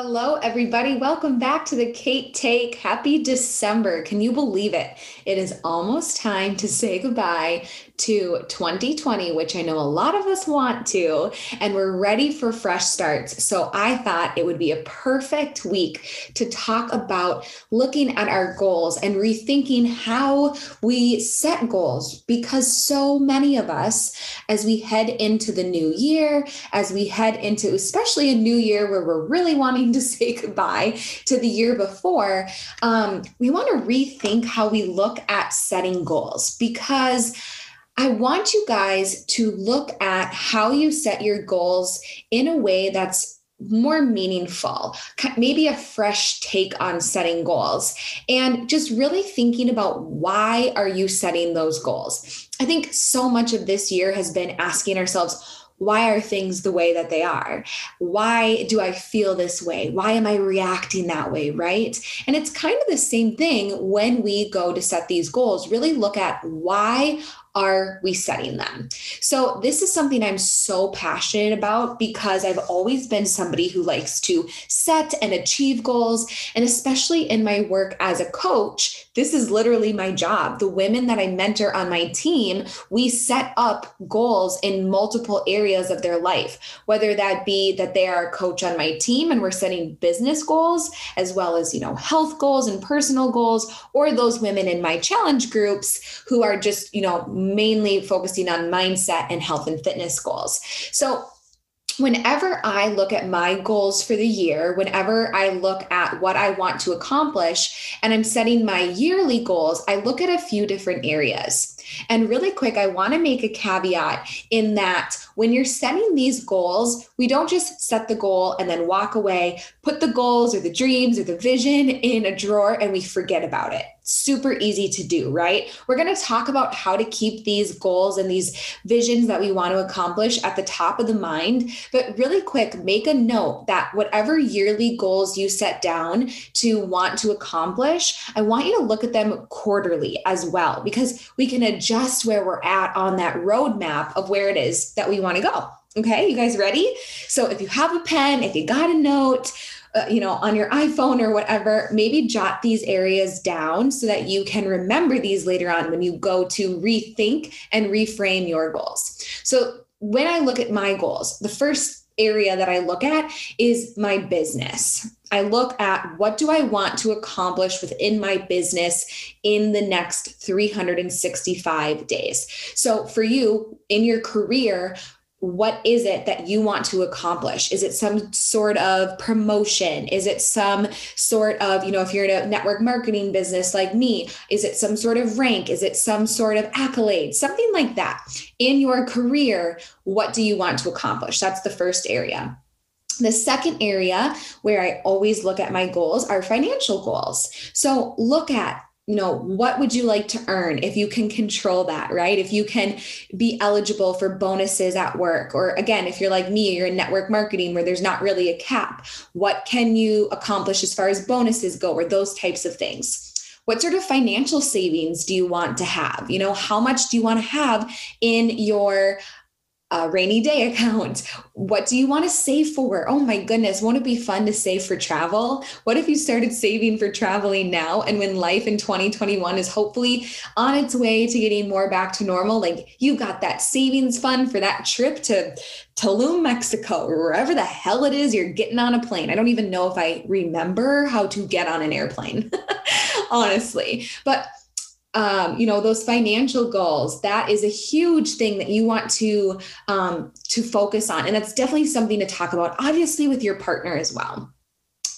Hello, everybody. Welcome back to the Cait Take. Happy December. Can you believe it? It is almost time to say goodbye to 2020, which I know a lot of us want to, and we're ready for fresh starts. So I thought it would be a perfect week to talk about looking at our goals and rethinking how we set goals because so many of us, as we head into the new year, as we head into especially a new year where we're really wanting to say goodbye to the year before, um, we want to rethink how we look at setting goals because I want you guys to look at how you set your goals in a way that's more meaningful, maybe a fresh take on setting goals and just really thinking about why are you setting those goals. I think so much of this year has been asking ourselves why are things the way that they are? Why do I feel this way? Why am I reacting that way? Right. And it's kind of the same thing when we go to set these goals. Really look at why are we setting them? So, this is something I'm so passionate about because I've always been somebody who likes to set and achieve goals. And especially in my work as a coach, this is literally my job. The women that I mentor on my team, we set up goals in multiple areas of their life, whether that be that they are a coach on my team and we're setting business goals as well as, you know, health goals and personal goals, or those women in my challenge groups who are just, you know, mainly focusing on mindset and health and fitness goals. So whenever I look at my goals for the year, whenever I look at what I want to accomplish, and I'm setting my yearly goals, I look at a few different areas. And really quick, I want to make a caveat in that when you're setting these goals, we don't just set the goal and then walk away, put the goals or the dreams or the vision in a drawer and we forget about it super easy to do, right? We're going to talk about how to keep these goals and these visions that we want to accomplish at the top of the mind. But really quick, make a note that whatever yearly goals you set down to want to accomplish, I want you to look at them quarterly as well, because we can adjust where we're at on that roadmap of where it is that we want to go. Okay, you guys ready? So if you have a pen, if you got a note, uh, you know, on your iPhone or whatever, maybe jot these areas down so that you can remember these later on when you go to rethink and reframe your goals. So, when I look at my goals, the first area that I look at is my business. I look at what do I want to accomplish within my business in the next 365 days. So for you in your career, what is it that you want to accomplish? Is it some sort of promotion? Is it some sort of you know if you're in a network marketing business like me is it some sort of rank? Is it some sort of accolade? Something like that. In your career what do you want to accomplish? That's the first area. The second area where I always look at my goals are financial goals. So look at you know what would you like to earn if you can control that right? If you can be eligible for bonuses at work or again if you're like me you're in network marketing where there's not really a cap. What can you accomplish as far as bonuses go or those types of things? What sort of financial savings do you want to have? You know how much do you want to have in your a rainy day account. What do you want to save for? Oh my goodness, won't it be fun to save for travel? What if you started saving for traveling now? And when life in 2021 is hopefully on its way to getting more back to normal, like you got that savings fund for that trip to Tulum, Mexico, or wherever the hell it is you're getting on a plane. I don't even know if I remember how to get on an airplane, honestly. But um, you know those financial goals that is a huge thing that you want to um, to focus on. And that's definitely something to talk about obviously with your partner as well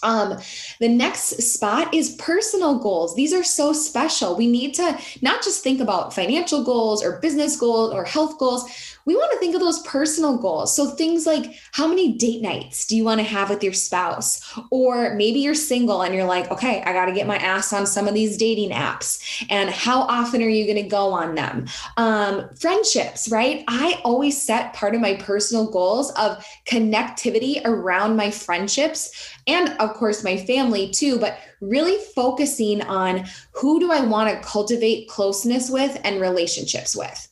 um, the next spot is personal goals. These are so special. We need to not just think about financial goals or business goals or health goals we want to think of those personal goals. So things like how many date nights do you want to have with your spouse? Or maybe you're single and you're like, okay, I got to get my ass on some of these dating apps. And how often are you going to go on them? Um, friendships, right? I always set part of my personal goals of connectivity around my friendships and of course my family too, but really focusing on who do I want to cultivate closeness with and relationships with.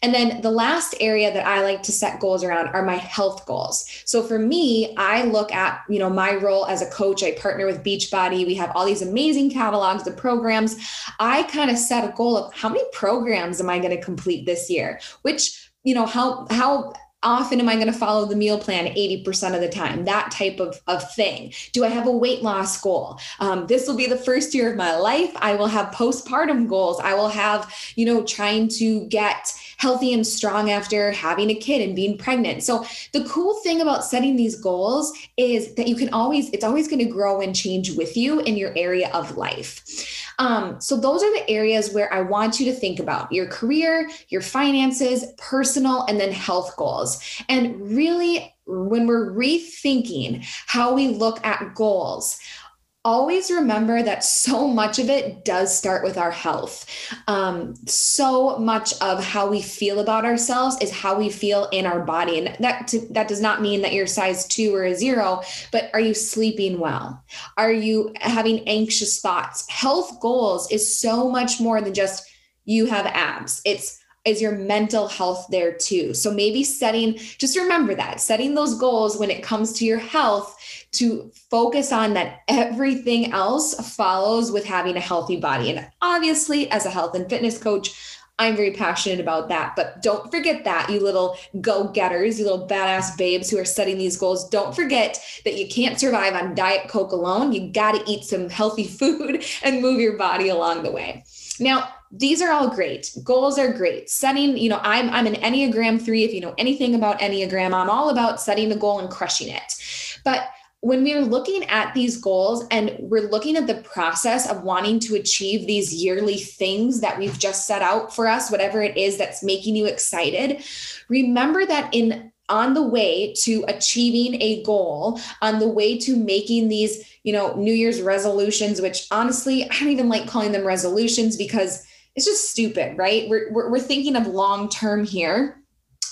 And then the last area that I like to set goals around are my health goals. So for me, I look at, you know, my role as a coach. I partner with Beachbody. We have all these amazing catalogs of programs. I kind of set a goal of how many programs am I going to complete this year? Which, you know, how how often am I going to follow the meal plan 80% of the time? That type of, of thing. Do I have a weight loss goal? Um, this will be the first year of my life. I will have postpartum goals. I will have, you know, trying to get healthy and strong after having a kid and being pregnant. So the cool thing about setting these goals is that you can always, it's always going to grow and change with you in your area of life. Um, so those are the areas where I want you to think about your career, your finances, personal, and then health goals. And really, when we're rethinking how we look at goals, always remember that so much of it does start with our health. Um, so much of how we feel about ourselves is how we feel in our body, and that to, that does not mean that you're size two or a zero. But are you sleeping well? Are you having anxious thoughts? Health goals is so much more than just you have abs. It's is your mental health there too? So maybe setting, just remember that, setting those goals when it comes to your health to focus on that everything else follows with having a healthy body. And obviously, as a health and fitness coach, I'm very passionate about that. But don't forget that, you little go getters, you little badass babes who are setting these goals. Don't forget that you can't survive on Diet Coke alone. You got to eat some healthy food and move your body along the way. Now, these are all great. Goals are great. Setting, you know, I'm I'm an Enneagram 3 if you know anything about Enneagram, I'm all about setting the goal and crushing it. But when we're looking at these goals and we're looking at the process of wanting to achieve these yearly things that we've just set out for us, whatever it is that's making you excited, remember that in on the way to achieving a goal, on the way to making these, you know, New Year's resolutions, which honestly, I don't even like calling them resolutions because it's just stupid, right? We're, we're, thinking of long term here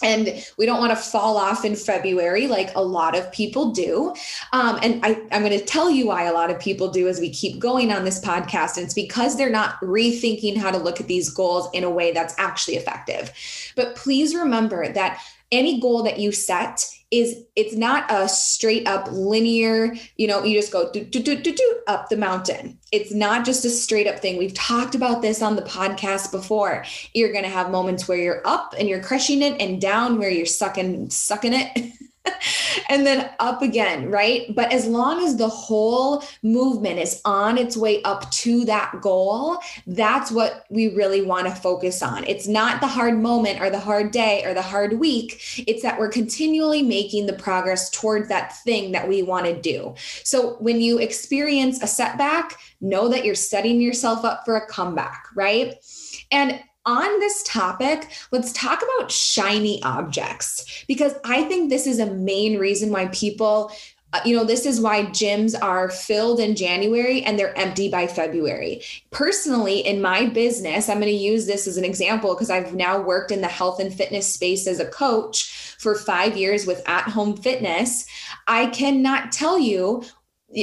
and we don't want to fall off in February like a lot of people do. Um, and I, I'm going to tell you why a lot of people do as we keep going on this podcast. And it's because they're not rethinking how to look at these goals in a way that's actually effective. But please remember that any goal that you set is it's not a straight up linear, you know, you just go do, do, do, do, do, up the mountain. It's not just a straight up thing. We've talked about this on the podcast before. You're going to have moments where you're up and you're crushing it and down where you're sucking sucking it. and then up again, right? But as long as the whole movement is on its way up to that goal, that's what we really want to focus on. It's not the hard moment or the hard day or the hard week. It's that we're continually making the progress towards that thing that we want to do. So when you experience a setback, know that you're setting yourself up for a comeback, right? And on this topic, let's talk about shiny objects because I think this is a main reason why people uh, you know, this is why gyms are filled in January and they're empty by February. Personally, in my business, I'm going to use this as an example because I've now worked in the health and fitness space as a coach for five years with at home fitness. I cannot tell you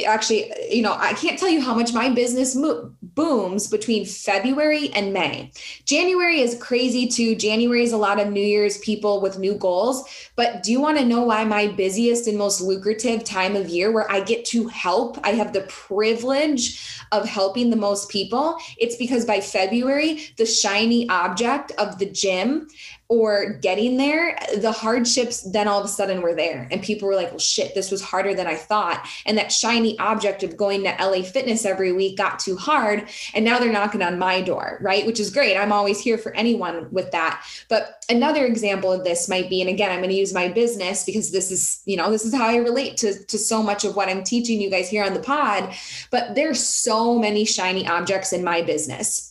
actually you know i can't tell you how much my business mo- booms between february and may. January is crazy too. January is a lot of new year's people with new goals but do you want to know why my busiest and most lucrative time of year where i get to help i have the privilege of helping the most people? It's because by february the shiny object of the gym or getting there, the hardships then all of a sudden were there. And people were like, well, shit, this was harder than I thought. And that shiny object of going to LA Fitness every week got too hard. And now they're knocking on my door, right? Which is great. I'm always here for anyone with that. But another example of this might be, and again, I'm going to use my business because this is, you know, this is how I relate to, to so much of what I'm teaching you guys here on the pod. But there's so many shiny objects in my business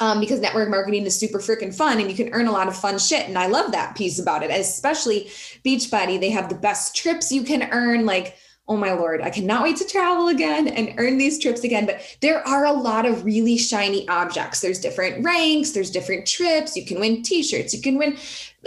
um, because network marketing is super freaking fun and you can earn a lot of fun shit. And I love that piece about it, especially Beachbody. They have the best trips you can earn. Like, oh my lord, I cannot wait to travel again and earn these trips again. But there are a lot of really shiny objects. There's different ranks, there's different trips. You can win t shirts, you can win.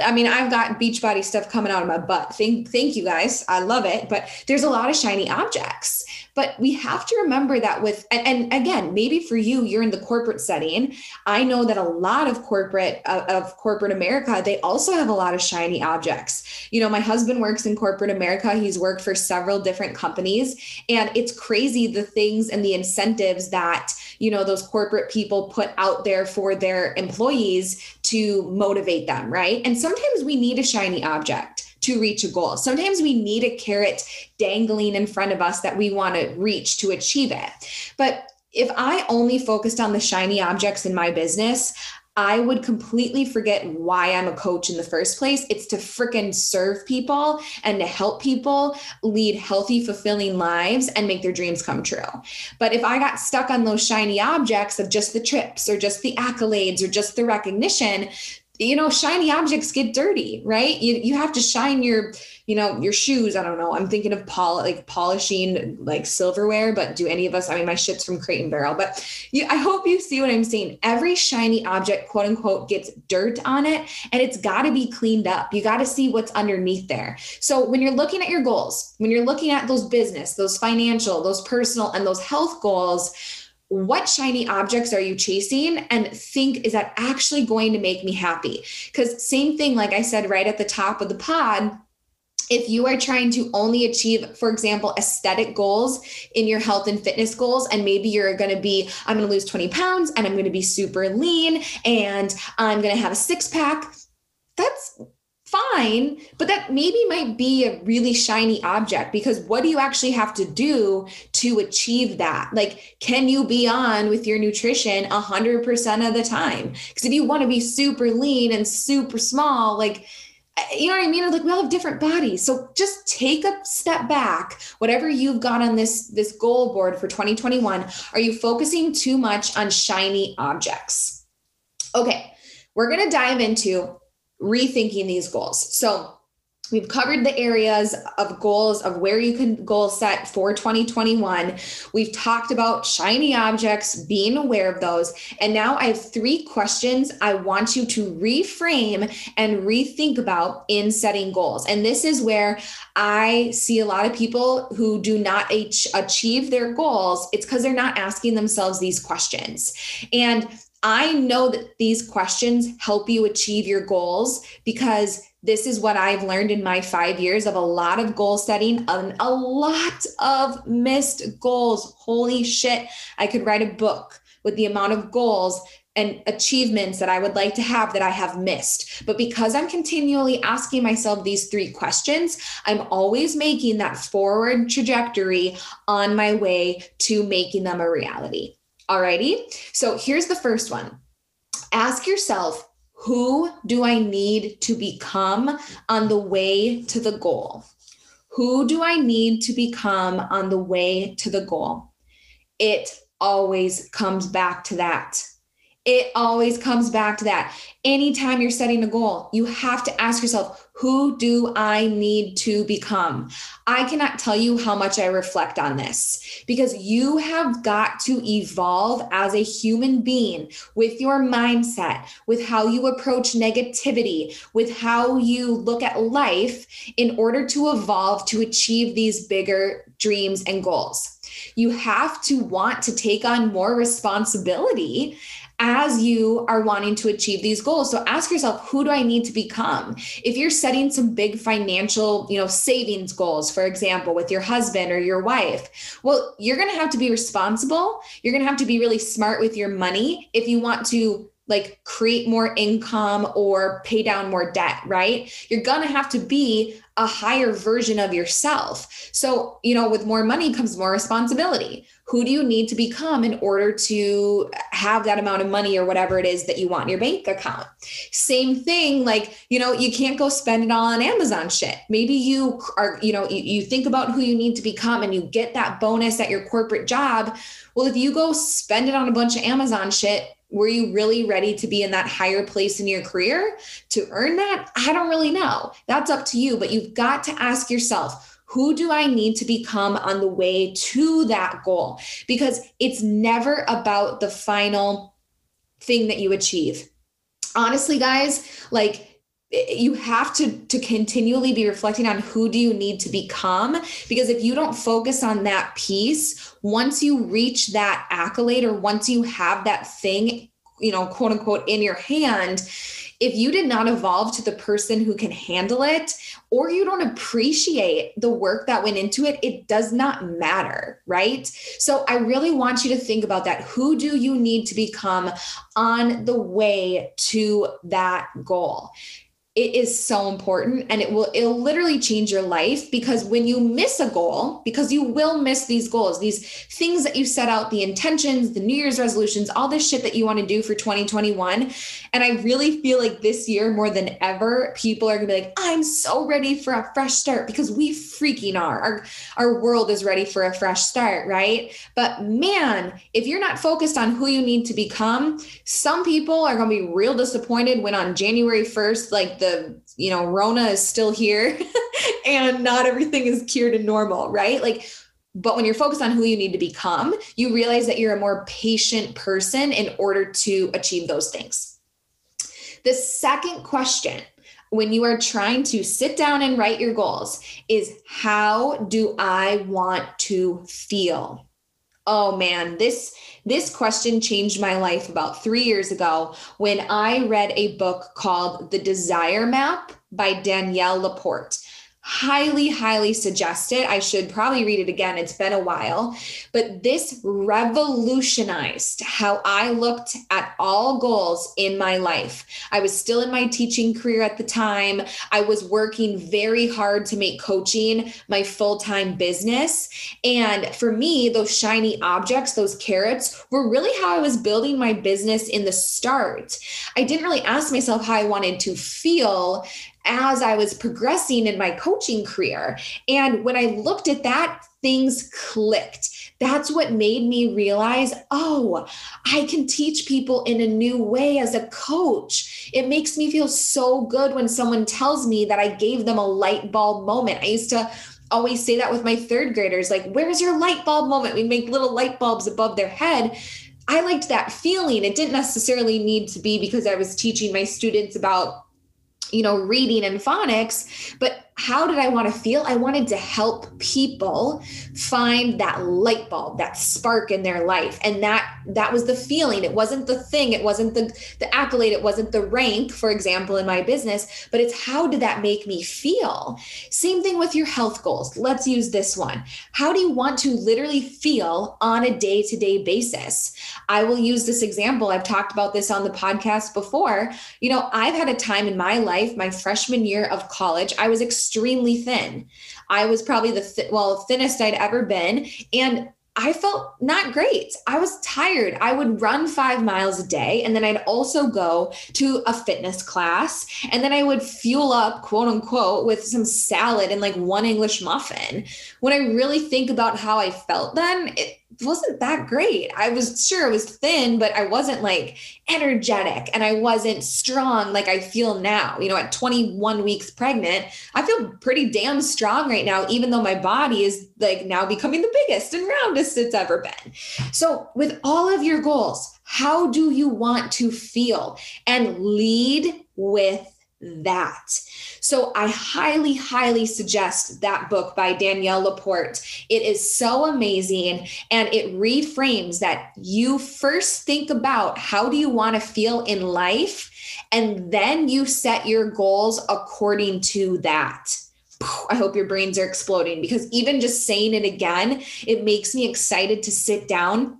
I mean, I've got Beachbody stuff coming out of my butt. Thank, thank you guys. I love it. But there's a lot of shiny objects. But we have to remember that with, and, and again, maybe for you, you're in the corporate setting. I know that a lot of corporate, uh, of corporate America, they also have a lot of shiny objects. You know, my husband works in corporate America. He's worked for several different companies. And it's crazy the things and the incentives that, you know, those corporate people put out there for their employees to motivate them, right? And sometimes we need a shiny object to reach a goal. Sometimes we need a carrot dangling in front of us that we want to reach to achieve it. But if I only focused on the shiny objects in my business, I would completely forget why I'm a coach in the first place. It's to freaking serve people and to help people lead healthy, fulfilling lives and make their dreams come true. But if I got stuck on those shiny objects of just the trips or just the accolades or just the recognition, you know shiny objects get dirty right? You, you have to shine your you know your shoes. I don't know. I'm thinking of pol like polishing like silverware but do any of us i mean my shit's from crate and barrel but you, i hope you see what i'm saying. Every shiny object quote unquote gets dirt on it and it's got to be cleaned up. You got to see what's underneath there. So when you're looking at your goals when you're looking at those business those financial those personal and those health goals what shiny objects are you chasing? And think is that actually going to make me happy? Because same thing like i said right at the top of the pod if you are trying to only achieve for example aesthetic goals in your health and fitness goals and maybe you're going to be i'm going to lose 20 pounds and i'm going to be super lean and i'm going to have a six pack that's fine, but that maybe might be a really shiny object because what do you actually have to do to achieve that? Like, can you be on with your nutrition 100% of the time? Because if you want to be super lean and super small, like, you know what I mean? Like we all have different bodies. So just take a step back. Whatever you've got on this this goal board for 2021, are you focusing too much on shiny objects? Okay, we're going to dive into rethinking these goals. So We've covered the areas of goals of where you can goal set for 2021. We've talked about shiny objects, being aware of those. And now I have three questions I want you to reframe and rethink about in setting goals. And this is where I see a lot of people who do not achieve their goals. It's because they're not asking themselves these questions. And I know that these questions help you achieve your goals because this is what I've learned in my five years of a lot of goal setting and a lot of missed goals. Holy shit. I could write a book with the amount of goals and achievements that I would like to have that I have missed. But because I'm continually asking myself these three questions, I'm always making that forward trajectory on my way to making them a reality. Alrighty. So here's the first one. Ask yourself, who do I need to become on the way to the goal? Who do I need to become on the way to the goal? It always comes back to that. It always comes back to that. Anytime you're setting a goal, you have to ask yourself, who do I need to become? I cannot tell you how much I reflect on this because you have got to evolve as a human being with your mindset, with how you approach negativity, with how you look at life in order to evolve to achieve these bigger dreams and goals. You have to want to take on more responsibility as you are wanting to achieve these goals. So ask yourself, who do I need to become? If you're setting some big financial, you know, savings goals, for example, with your husband or your wife, well, you're going to have to be responsible. You're going to have to be really smart with your money if you want to like create more income or pay down more debt, right? You're going to have to be a higher version of yourself. So, you know, with more money comes more responsibility. Who do you need to become in order to have that amount of money or whatever it is that you want in your bank account? Same thing, like, you know, you can't go spend it all on Amazon shit. Maybe you are, you know, you, you think about who you need to become and you get that bonus at your corporate job. Well, if you go spend it on a bunch of Amazon shit, were you really ready to be in that higher place in your career to earn that? I don't really know. That's up to you, but you've got to ask yourself, who do I need to become on the way to that goal? Because it's never about the final thing that you achieve. Honestly, guys, like you have to to continually be reflecting on who do you need to become because if you don't focus on that piece once you reach that accolade or once you have that thing you know quote unquote in your hand if you did not evolve to the person who can handle it or you don't appreciate the work that went into it, it does not matter, right? So I really want you to think about that. Who do you need to become on the way to that goal? It is so important and it will it'll literally change your life because when you miss a goal because you will miss these goals these things that you set out the intentions the new year's resolutions all this shit that you want to do for 2021 and i really feel like this year more than ever people are going to be like i'm so ready for a fresh start because we freaking are. Our our world is ready for a fresh start right? But man if you're not focused on who you need to become some people are going to be real disappointed when on january 1st like the you know rona is still here and not everything is cured and normal right? Like but when you're focused on who you need to become you realize that you're a more patient person in order to achieve those things. The second question when you are trying to sit down and write your goals is how do i want to feel oh man this this question changed my life about three years ago when I read a book called The Desire Map by Danielle LaPorte highly, highly suggest it. I should probably read it again. It's been a while, but this revolutionized how I looked at all goals in my life. I was still in my teaching career at the time. I was working very hard to make coaching my full time business. And for me, those shiny objects, those carrots, were really how I was building my business in the start. I didn't really ask myself how I wanted to feel as I was progressing in my coaching career. And when I looked at that, things clicked. That's what made me realize oh, I can teach people in a new way as a coach. It makes me feel so good when someone tells me that I gave them a light bulb moment. I used to always say that with my third graders like, where's your light bulb moment? We make little light bulbs above their head. I liked that feeling. It didn't necessarily need to be because I was teaching my students about you know reading and phonics but how did I want to feel? I wanted to help people find that light bulb, that spark in their life. And that that was the feeling. It wasn't the thing, it wasn't the the accolade, it wasn't the rank, for example, in my business, but it's how did that make me feel? Same thing with your health goals. Let's use this one. How do you want to literally feel on a day-to-day basis? I will use this example. I've talked about this on the podcast before. You know, I've had a time in my life, my freshman year of college, I was extremely thin. I was probably the th- well thinnest I'd ever been, and I felt not great. I was tired. I would run five miles a day, and then I'd also go to a fitness class, and then I would fuel up, quote unquote, with some salad and like one English muffin. When I really think about how I felt then, it, wasn't that great. I was sure I was thin, but I wasn't like energetic and I wasn't strong like I feel now. You know, at 21 weeks pregnant, I feel pretty damn strong right now, even though my body is like now becoming the biggest and roundest it's ever been. So, with all of your goals, how do you want to feel? And lead with that. So I highly, highly suggest that book by Danielle LaPorte. It is so amazing and it reframes that you first think about how do you want to feel in life and then you set your goals according to that. I hope your brains are exploding because even just saying it again, it makes me excited to sit down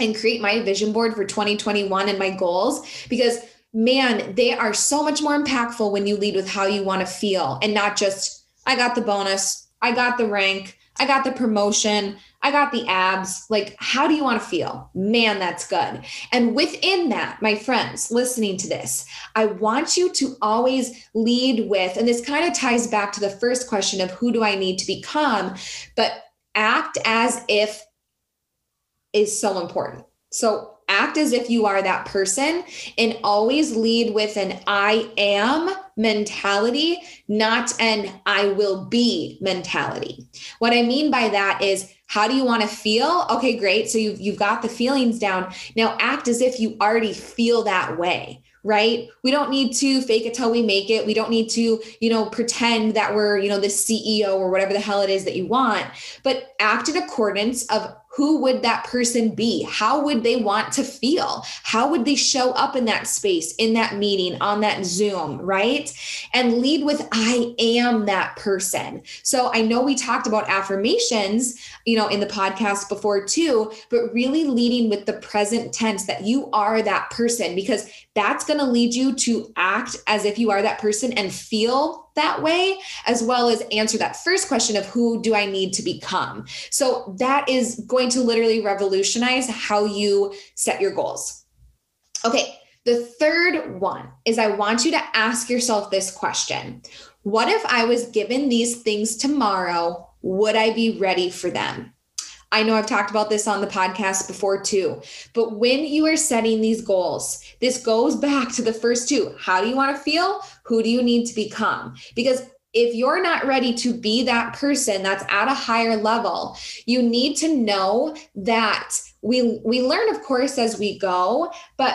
and create my vision board for 2021 and my goals because man, they are so much more impactful when you lead with how you want to feel and not just, I got the bonus, I got the rank, I got the promotion, I got the abs. Like, how do you want to feel? Man, that's good. And within that, my friends listening to this, I want you to always lead with, and this kind of ties back to the first question of who do I need to become, but act as if is so important. So act as if you are that person and always lead with an I am mentality, not an I will be mentality. What I mean by that is, how do you want to feel? Okay, great. So you've, you've got the feelings down. Now act as if you already feel that way right? We don't need to fake it till we make it. We don't need to, you know, pretend that we're, you know, the CEO or whatever the hell it is that you want, but act in accordance of who would that person be? How would they want to feel? How would they show up in that space, in that meeting, on that Zoom, right? And lead with, I am that person. So I know we talked about affirmations, you know, in the podcast before too, but really leading with the present tense that you are that person because that's going to lead you to act as if you are that person and feel that way, as well as answer that first question of who do I need to become. So that is going to literally revolutionize how you set your goals. Okay, the third one is I want you to ask yourself this question What if I was given these things tomorrow? Would I be ready for them? I know I've talked about this on the podcast before too, but when you are setting these goals, this goes back to the first two. How do you want to feel? Who do you need to become? Because if you're not ready to be that person that's at a higher level, you need to know that we we learn of course as we go, but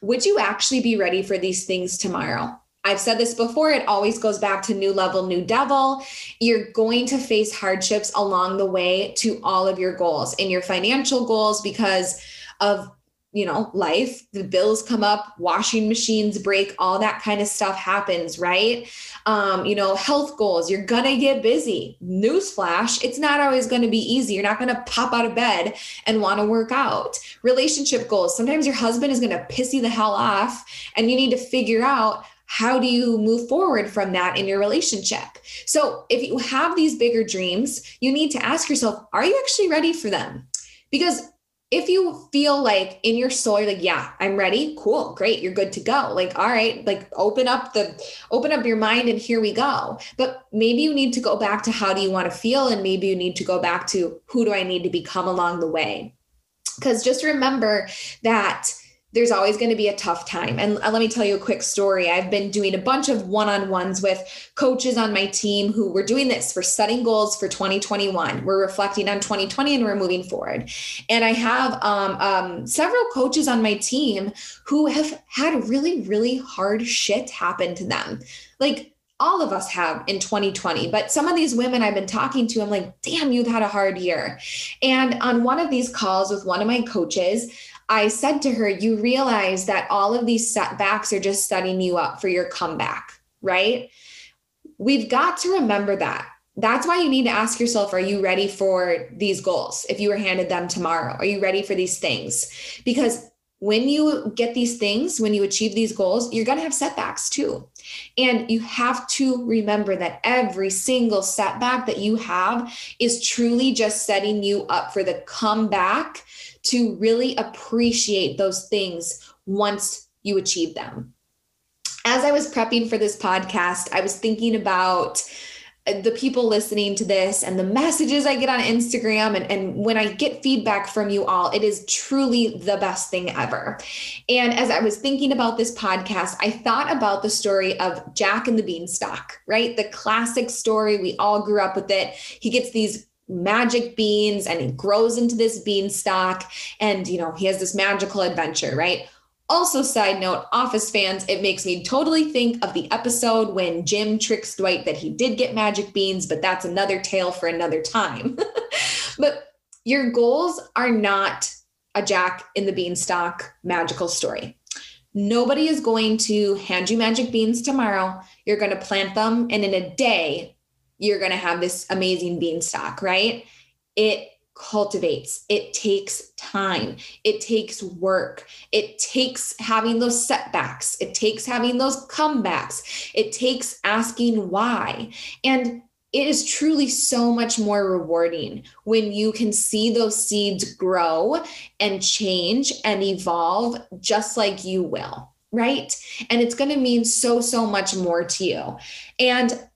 would you actually be ready for these things tomorrow? I've said this before, it always goes back to new level, new devil. You're going to face hardships along the way to all of your goals and your financial goals because of you know life the bills come up washing machines break all that kind of stuff happens right? Um, you know health goals you're gonna get busy. Newsflash it's not always going to be easy. You're not going to pop out of bed and want to work out. Relationship goals sometimes your husband is going to piss you the hell off and you need to figure out how do you move forward from that in your relationship? So, if you have these bigger dreams, you need to ask yourself, are you actually ready for them? Because if you feel like in your soul you're like yeah i'm ready. Cool. Great. You're good to go. Like all right like open up the open up your mind and here we go. But maybe you need to go back to how do you want to feel and maybe you need to go back to who do i need to become along the way? Because just remember that there's always going to be a tough time. And uh, let me tell you a quick story. I've been doing a bunch of one on ones with coaches on my team who were doing this for setting goals for 2021. We're reflecting on 2020 and we're moving forward. And I have um, um, several coaches on my team who have had really, really hard shit happen to them. Like, all of us have in 2020 but some of these women i've been talking to i'm like damn you've had a hard year and on one of these calls with one of my coaches I said to her, You realize that all of these setbacks are just setting you up for your comeback, right? We've got to remember that. That's why you need to ask yourself Are you ready for these goals? If you were handed them tomorrow, are you ready for these things? Because when you get these things, when you achieve these goals, you're going to have setbacks too. And you have to remember that every single setback that you have is truly just setting you up for the comeback to really appreciate those things once you achieve them. As I was prepping for this podcast, I was thinking about the people listening to this and the messages I get on Instagram and, and when I get feedback from you all, it is truly the best thing ever. And as I was thinking about this podcast, I thought about the story of Jack and the Beanstalk, right? The classic story. We all grew up with it. He gets these magic beans and he grows into this beanstalk and you know he has this magical adventure right also side note office fans it makes me totally think of the episode when jim tricks dwight that he did get magic beans but that's another tale for another time. But your goals are not a jack in the beanstalk magical story. Nobody is going to hand you magic beans tomorrow. You're going to plant them and in a day you're going to have this amazing beanstalk, right? It cultivates, it takes time, it takes work, it takes having those setbacks, it takes having those comebacks, it takes asking why. And it is truly so much more rewarding when you can see those seeds grow and change and evolve just like you will right? And it's going to mean so, so much more to you. And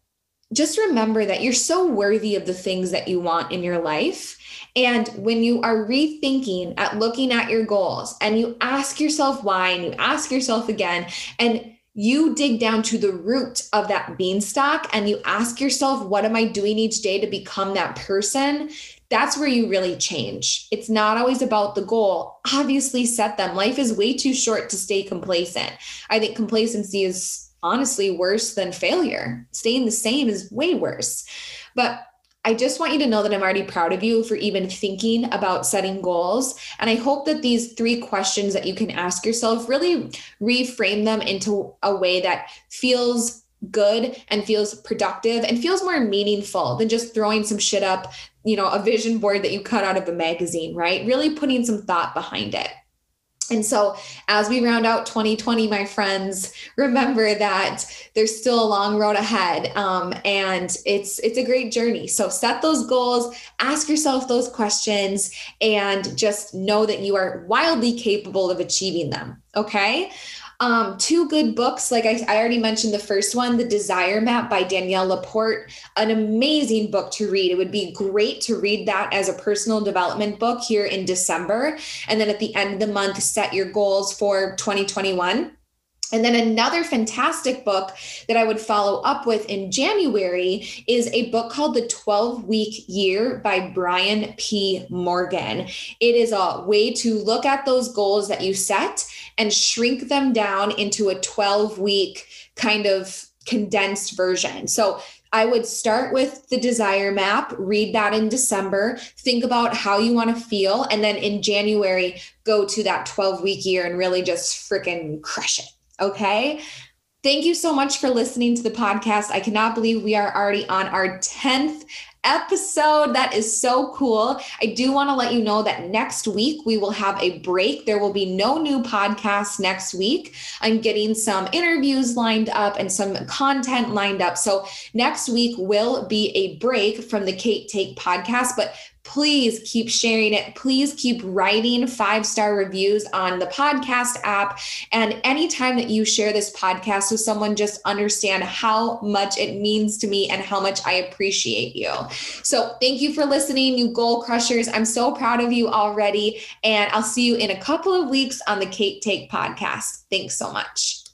just remember that you're so worthy of the things that you want in your life. And when you are rethinking at looking at your goals and you ask yourself why and you ask yourself again, and you dig down to the root of that beanstalk and you ask yourself, what am I doing each day to become that person? that's where you really change. It's not always about the goal. Obviously, set them. Life is way too short to stay complacent. I think complacency is honestly worse than failure. Staying the same is way worse. But I just want you to know that I'm already proud of you for even thinking about setting goals. And I hope that these three questions that you can ask yourself really reframe them into a way that feels good and feels productive and feels more meaningful than just throwing some shit up, you know, a vision board that you cut out of a magazine, right? Really putting some thought behind it. And so, as we round out 2020, my friends, remember that there's still a long road ahead, um, and it's it's a great journey. So, set those goals, ask yourself those questions, and just know that you are wildly capable of achieving them. Okay. Um, two good books, like I, I already mentioned the first one, The Desire Map by Danielle LaPorte, an amazing book to read. It would be great to read that as a personal development book here in December. And then at the end of the month, set your goals for 2021. And then another fantastic book that I would follow up with in January is a book called The 12 Week Year by Brian P. Moran. It is a way to look at those goals that you set and shrink them down into a 12 week kind of condensed version. So I would start with the desire map, read that in December, think about how you want to feel. And then in January, go to that 12 week year and really just freaking crush it. Okay. Thank you so much for listening to the podcast. I cannot believe we are already on our 10th episode. That is so cool. I do want to let you know that next week we will have a break. There will be no new podcast next week. I'm getting some interviews lined up and some content lined up. So next week will be a break from the Cait Take podcast, but please keep sharing it. Please keep writing five star reviews on the podcast app. And anytime that you share this podcast with someone, just understand how much it means to me and how much I appreciate you. So thank you for listening, you goal crushers. I'm so proud of you already. And I'll see you in a couple of weeks on the Cait Take podcast. Thanks so much.